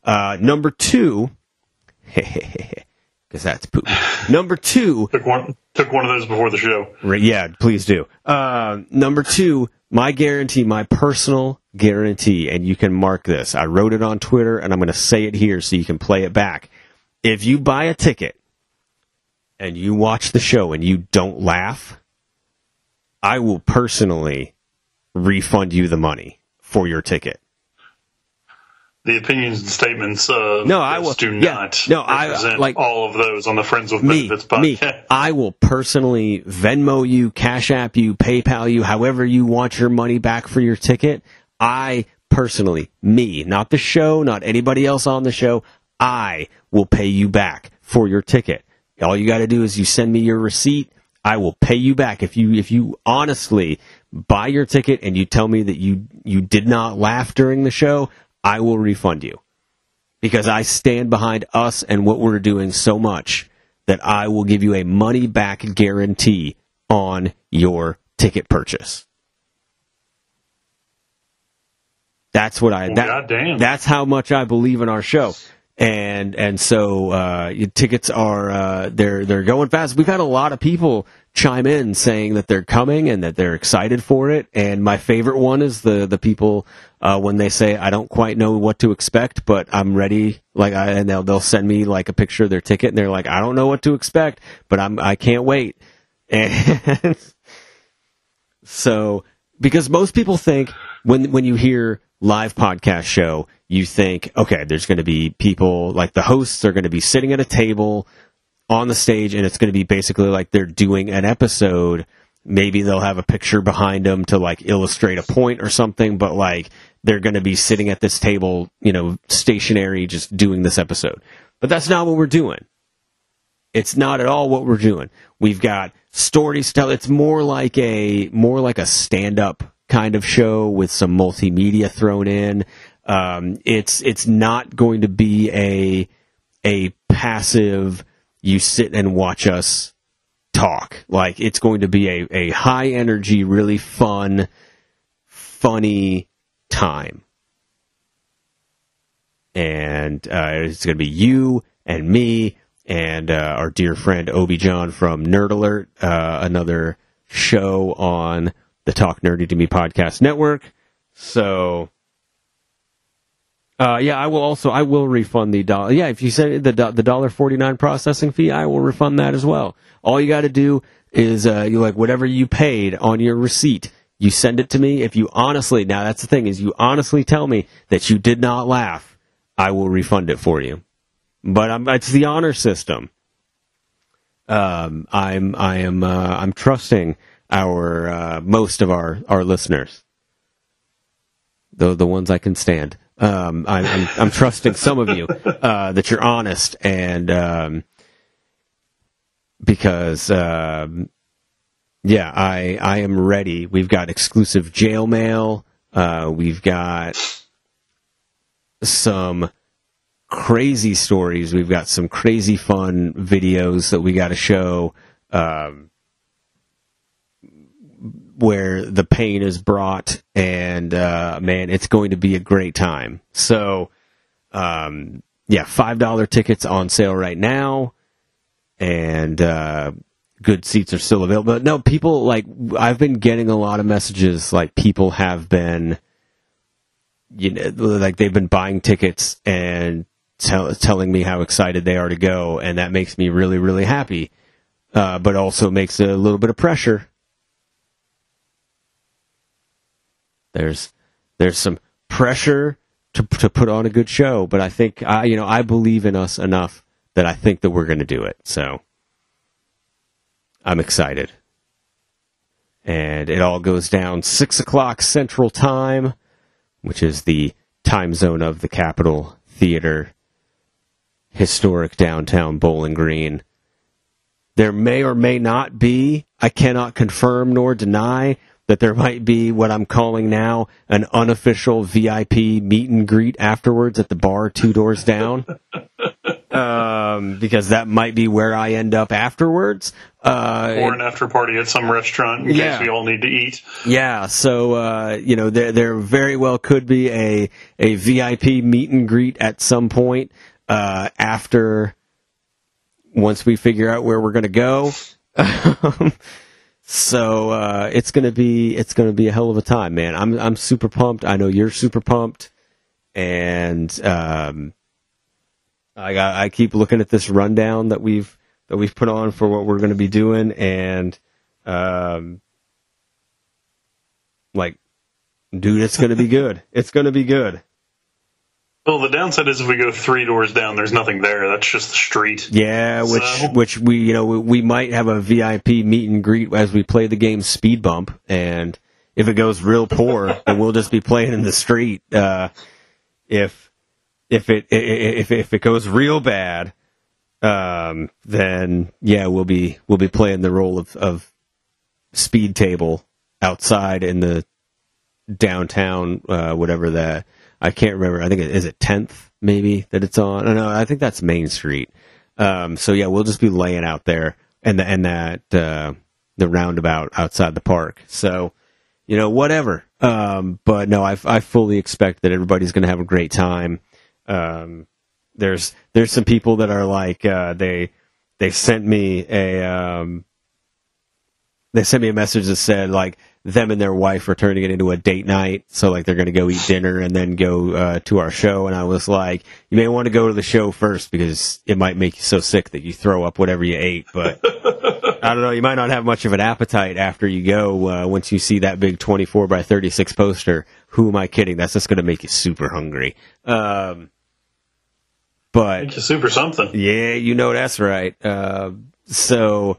Uh, number two, [LAUGHS] because that's Putin. Number two, [LAUGHS] Took one took one of those before the show. Right, yeah, please do. Uh, number two, my guarantee, my personal guarantee, and you can mark this. I wrote it on Twitter, and I'm going to say it here so you can play it back. If you buy a ticket and you watch the show and you don't laugh, I will personally refund you the money for your ticket. The opinions and statements of No, I will- do yeah, not no, I- like- all of those on the Friends with me, Benefits me, podcast. I will personally Venmo you, Cash App you, PayPal you, however you want your money back for your ticket. I personally, me, not the show, not anybody else on the show, I will pay you back for your ticket. All you got to do is you send me your receipt. I will pay you back if you if you honestly buy your ticket and you tell me that you you did not laugh during the show. I will refund you because I stand behind us and what we're doing so much that I will give you a money back guarantee on your ticket purchase. That's what I. Well, That, goddamn. That's how much I believe in our show, and and so uh, tickets are uh, they're they're going fast. We've had a lot of people chime in saying that they're coming and that they're excited for it. And my favorite one is the the people uh, when they say I don't quite know what to expect, but I'm ready. Like I, and they'll they'll send me like a picture of their ticket, and they're like I don't know what to expect, but I'm I can't wait. [LAUGHS] And so because most people think when when you hear live podcast show, you think, okay, there's going to be people like the hosts are going to be sitting at a table on the stage, and it's going to be basically like they're doing an episode. Maybe they'll have a picture behind them to like illustrate a point or something, but like they're going to be sitting at this table, you know, stationary, just doing this episode. But that's not what we're doing. It's not at all what we're doing. We've got stories to tell. It's more like a more like a stand up kind of show with some multimedia thrown in. Um, it's it's not going to be a a passive you sit and watch us talk. Like it's going to be a, a high energy, really fun, funny time. And uh, it's going to be you and me and uh, our dear friend Obi John from Nerd Alert, uh, another show on the Talk Nerdy to Me podcast network. So, uh, yeah, I will also I will refund the dollar. Yeah, if you say the the dollar forty nine processing fee, I will refund that as well. All you got to do is uh, you like whatever you paid on your receipt. You send it to me. If you honestly, now that's the thing is you honestly tell me that you did not laugh, I will refund it for you but I'm, it's the honor system. Um, I'm I am uh, I'm trusting our uh, most of our our listeners, the the ones I can stand. Um, I'm, I'm, I'm trusting some of you uh, that you're honest and um, because um, yeah, I I am ready. We've got exclusive jail mail. Uh, we've got some crazy stories. We've got some crazy fun videos that we got to show um, where the pain is brought, and uh, man, it's going to be a great time. So, um, yeah, five dollar tickets on sale right now, and uh, good seats are still available. But no, people like I've been getting a lot of messages. Like people have been you know, like they've been buying tickets and tell, telling me how excited they are to go, and that makes me really, really happy. Uh, but also makes a little bit of pressure. There's there's some pressure to to put on a good show, but I think I you know I believe in us enough that I think that we're going to do it. So I'm excited, and it all goes down six o'clock Central Time, which is the time zone of the Capitol Theater historic downtown Bowling Green. There may or may not be, I cannot confirm nor deny, that there might be what I'm calling now an unofficial VIP meet and greet afterwards at the bar two doors down. [LAUGHS] um, because that might be where I end up afterwards. Uh, or an after party at some restaurant in Yeah. case we all need to eat. yeah, so uh, you know there there very well could be a a VIP meet and greet at some point uh, after once we figure out where we're going to go. [LAUGHS] so uh, it's gonna be it's gonna be a hell of a time, man. I'm I'm super pumped. I know you're super pumped, and um, I got I keep looking at this rundown that we've that we've put on for what we're to be doing, and um, like, dude, it's to be good. It's to be good. Well, the downside is if we go three doors down, there's nothing there. That's just the street. Yeah, which So- which we you know we, we might have a VIP meet and greet as we play the game Speed Bump, and if it goes real poor, [LAUGHS] then we'll just be playing in the street. Uh, if if it if if it goes real bad, um, then yeah, we'll be we'll be playing the role of of speed table outside in the downtown, uh, whatever that I can't remember. I think it is it tenth maybe that it's on. No, no, I think that's Main Street. Um, so yeah, we'll just be laying out there and the, and that uh, the roundabout outside the park. So you know whatever. Um, but no, I, I fully expect that everybody's going to have a great time. Um, there's there's some people that are like uh, they they sent me a um, they sent me a message that said like them and their wife are turning it into a date night. So like they're going to go eat dinner and then go uh, to our show. And I was like, you may want to go to the show first because it might make you so sick that you throw up whatever you ate. But [LAUGHS] I don't know. You might not have much of an appetite after you go. Uh, once you see that big 24 by 36 poster, who am I kidding? That's just going to make you super hungry. Um, but It's a super something. yeah, you know that's right. Uh, so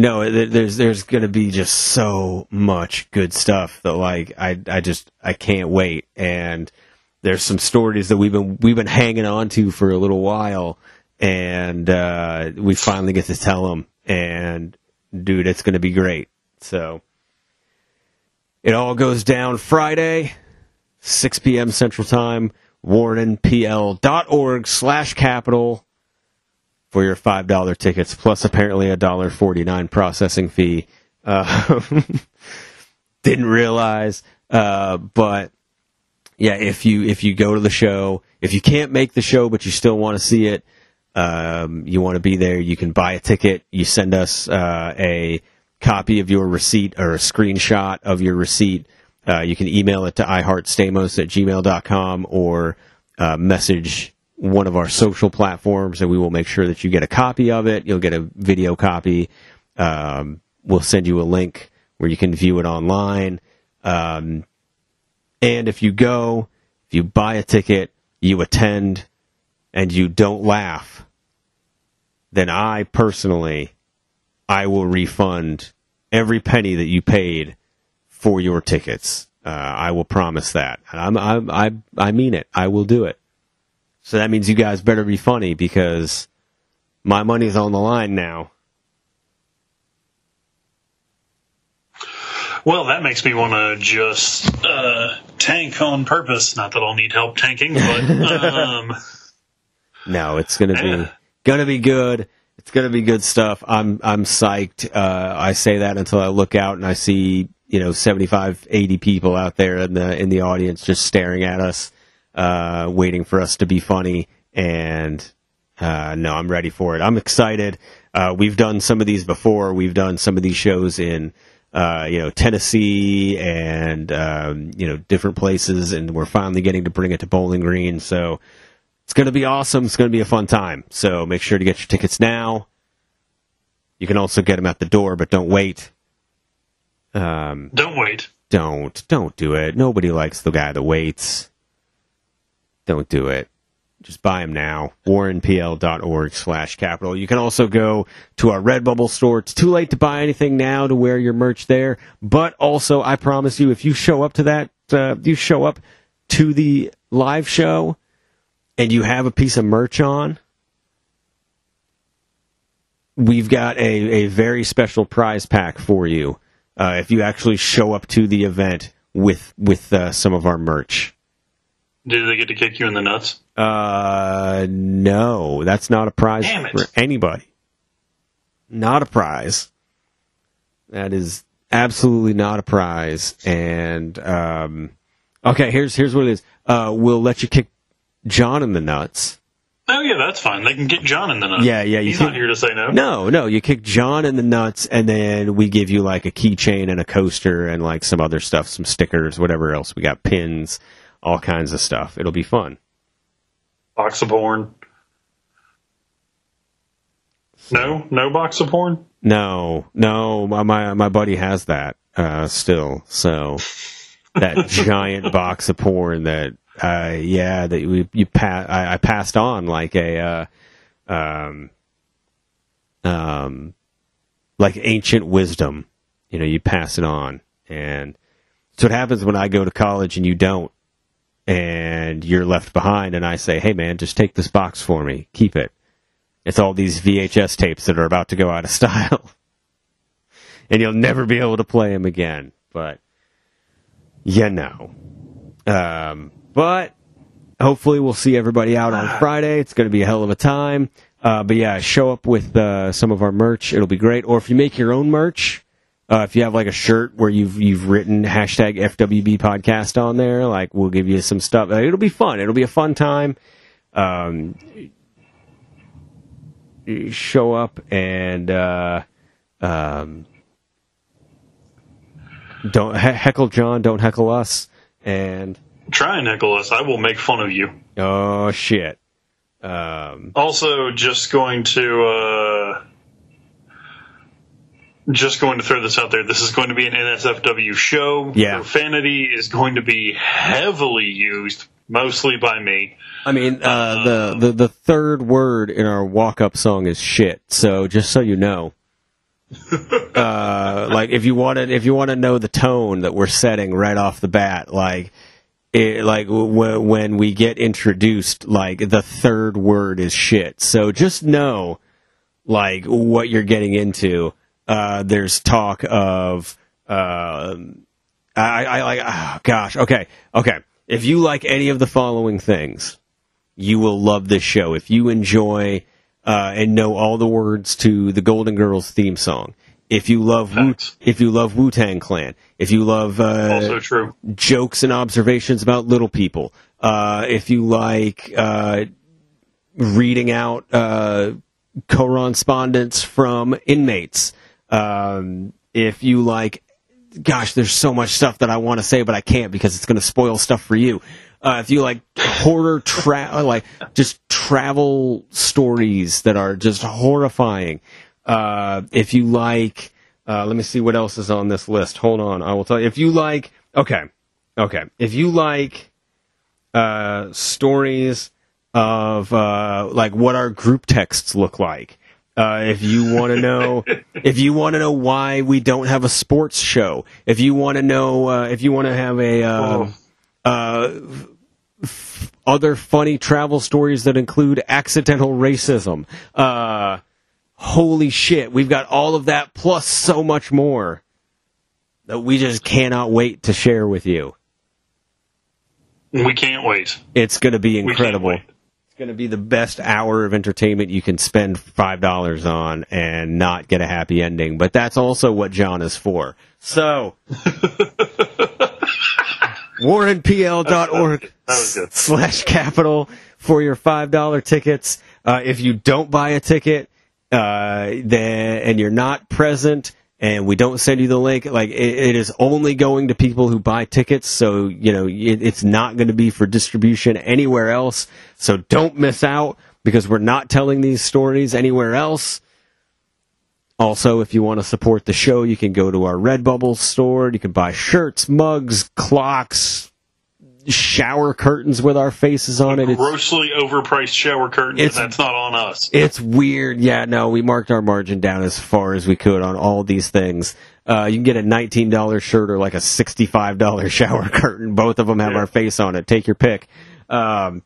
no, there's there's going to be just so much good stuff that like I I just I can't wait. And there's some stories that we've been we've been hanging on to for a little while, and uh, we finally get to tell them. And dude, it's going to be great. So It all goes down Friday, 6 p.m. Central Time, warrenpl.org slash capital for your $5 tickets, plus apparently a $1.49 processing fee. Uh, [LAUGHS] didn't realize, uh, but yeah, if you if you go to the show, if you can't make the show but you still want to see it, um, you want to be there, you can buy a ticket. You send us uh, a copy of your receipt or a screenshot of your receipt. Uh, you can email it to iheartstamos at gmail.com or uh, message one of our social platforms, and we will make sure that you get a copy of it. You'll get a video copy. Um, we'll send you a link where you can view it online. Um, and if you go, if you buy a ticket, you attend, and you don't laugh, then I personally, I will refund every penny that you paid for your tickets. Uh, I will promise that. I'm, I'm, I, I mean it. I will do it. So that means you guys better be funny because my money's on the line now. Well, that makes me want to just uh, tank on purpose. Not that I'll need help tanking, but um, [LAUGHS] No, it's gonna be [LAUGHS] gonna be good. It's gonna be good stuff. I'm I'm psyched. Uh, I say that until I look out and I see you know 75, 80 people out there in the in the audience just staring at us, uh, waiting for us to be funny. And uh, no, I'm ready for it. I'm excited. Uh, we've done some of these before. We've done some of these shows in uh, you know Tennessee and um, you know different places, and we're finally getting to bring it to Bowling Green. So it's going to be awesome. It's going to be a fun time. So make sure to get your tickets now. You can also get them at the door, but don't wait. Um, don't wait. don't don't do it. Nobody likes the guy that waits. Don't do it. Just buy them now. warrenpl.org slash capital. You can also go to our Redbubble store. It's too late to buy anything now to wear your merch there. But also, I promise you, if you show up to that, uh, you show up to the live show and you have a piece of merch on, we've got a, a very special prize pack for you uh, if you actually show up to the event with with uh, some of our merch. Do they get to kick you in the nuts? Uh, no, that's not a prize for anybody. Not a prize. That is absolutely not a prize. And um, okay, here's here's what it is. Uh, we'll let you kick John in the nuts. Oh yeah, that's fine. They can get John in the nuts. Yeah, yeah, you He's can- not here to say no. No, no, you kick John in the nuts, and then we give you like a keychain and a coaster and like some other stuff, some stickers, whatever else. We got pins, all kinds of stuff. It'll be fun. Box of porn. No, no box of porn. No, no, my my, my buddy has that uh, still. So that [LAUGHS] giant box of porn that, uh, yeah, that we you pa- I, I passed on like a, uh, um, um, like ancient wisdom. You know, you pass it on, and so what happens when I go to college and you don't, and you're left behind, and I say, "Hey, man, just take this box for me, keep it." It's all these VHS tapes that are about to go out of [LAUGHS] style. and you'll never be able to play them again. But, you know. Um, but hopefully we'll see everybody out on Friday. It's going to be a hell of a time. Uh, but yeah, show up with uh, some of our merch. It'll be great. Or if you make your own merch, uh, if you have like a shirt where you've you've written hashtag FWB podcast on there, like we'll give you some stuff. Uh, It'll be fun. It'll be a fun time. Um, show up and uh, um, don't he- heckle John, don't heckle us, and Try and heckle us. I will make fun of you. oh shit. Um, Also, just going to uh, just going to throw this out there. This is going to be an NSFW show. Yeah. Profanity is going to be heavily used, mostly by me. I mean, uh, the, the the third word in our walk up song is shit. So just so you know, [LAUGHS] uh, like if you want to if you want to know the tone that we're setting right off the bat, like. It, like w- when we get introduced, like the third word is shit. So just know, like what you're getting into. Uh, there's talk of uh, I, I like. Oh, gosh. Okay. Okay. If you like any of the following things, you will love this show. If you enjoy uh, and know all the words to the Golden Girls theme song, if you love Wu, if you love Wu Tang Clan, if you love uh, Also true. jokes and observations about little people, uh, if you like uh, reading out uh, correspondence from inmates, um, if you like, gosh, there's so much stuff that I want to say, but I can't because it's going to spoil stuff for you. Uh, if you like horror, tra- like just travel stories that are just horrifying. Uh, if you like, uh, let me see what else is on this list. Hold on, I will tell you. If you like, okay, okay. If you like uh, stories of uh, like what our group texts look like. Uh, if you want to know, [LAUGHS] if you want to know why we don't have a sports show, if you want to know, uh, if you want to have a uh, uh, f- other funny travel stories that include accidental racism, uh, holy shit, we've got all of that plus so much more that we just cannot wait to share with you. We can't wait. It's going to be incredible. Going to be the best hour of entertainment you can spend five dollars on and not get a happy ending. But that's also what John is for. So, [LAUGHS] warrenpl.org That was good. slash capital for your five dollar tickets. Uh, if you don't buy a ticket, uh, then and you're not present, and we don't send you the link, like it, it is only going to people who buy tickets. So you know it, it's not going to be for distribution anywhere else. So don't miss out because we're not telling these stories anywhere else. Also, if you want to support the show, you can go to our Redbubble store. You can buy shirts, mugs, clocks, shower curtains with our faces on it. It's, Grossly overpriced shower curtains. It's- That's not on us. it's weird. Yeah, no, we marked our margin down as far as we could on all these things. Uh, you can get a $19 shirt or like a $65 [LAUGHS] shower curtain. Both of them have Yeah. our face on it. Take your pick. Um,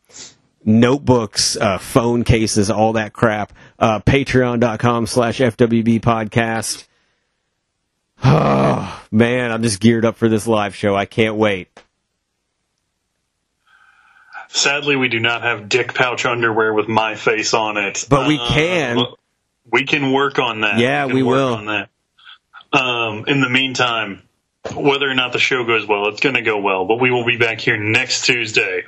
notebooks, uh, phone cases, all that crap. Uh, Patreon.com slash FWB podcast. Oh, [SIGHS] man, I'm just geared up for this live show. I can't wait. Sadly, we do not have dick pouch underwear with my face on it. But we Uh, can. We can work on that. Yeah, we work will. On that. Um, in the meantime, whether or not the show goes well, it's going to go well. But we will be back here next Tuesday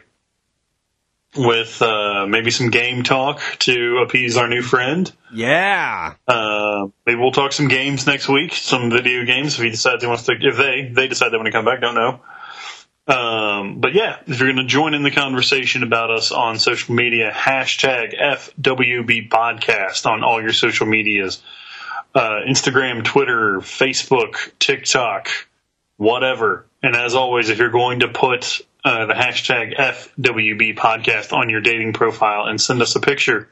with uh, maybe some game talk to appease our new friend. Yeah. Uh, maybe we'll talk some games next week, some video games if he decides he wants to. If they they decide they want to come back, don't know. Um, but yeah, if you're going to join in the conversation about us on social media, hashtag FWB podcast on all your social medias, uh, Instagram, Twitter, Facebook, TikTok, whatever. And as always, if you're going to put uh, the hashtag FWB podcast on your dating profile and send us a picture,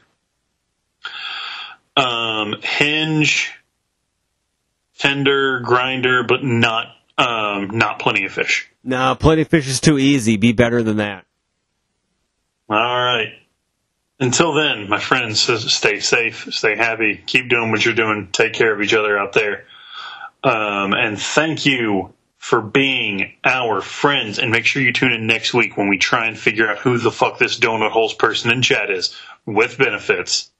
um, Hinge, Tinder, Grindr, but not um, not Plenty of Fish. No, Plenty of Fish is too easy. Be better than that. All right. Until then, my friends, stay safe, stay happy, keep doing what you're doing, take care of each other out there. Um, and thank you for being our friends. And make sure you tune in next week when we try and figure out who the fuck this donut holes person in chat is with benefits.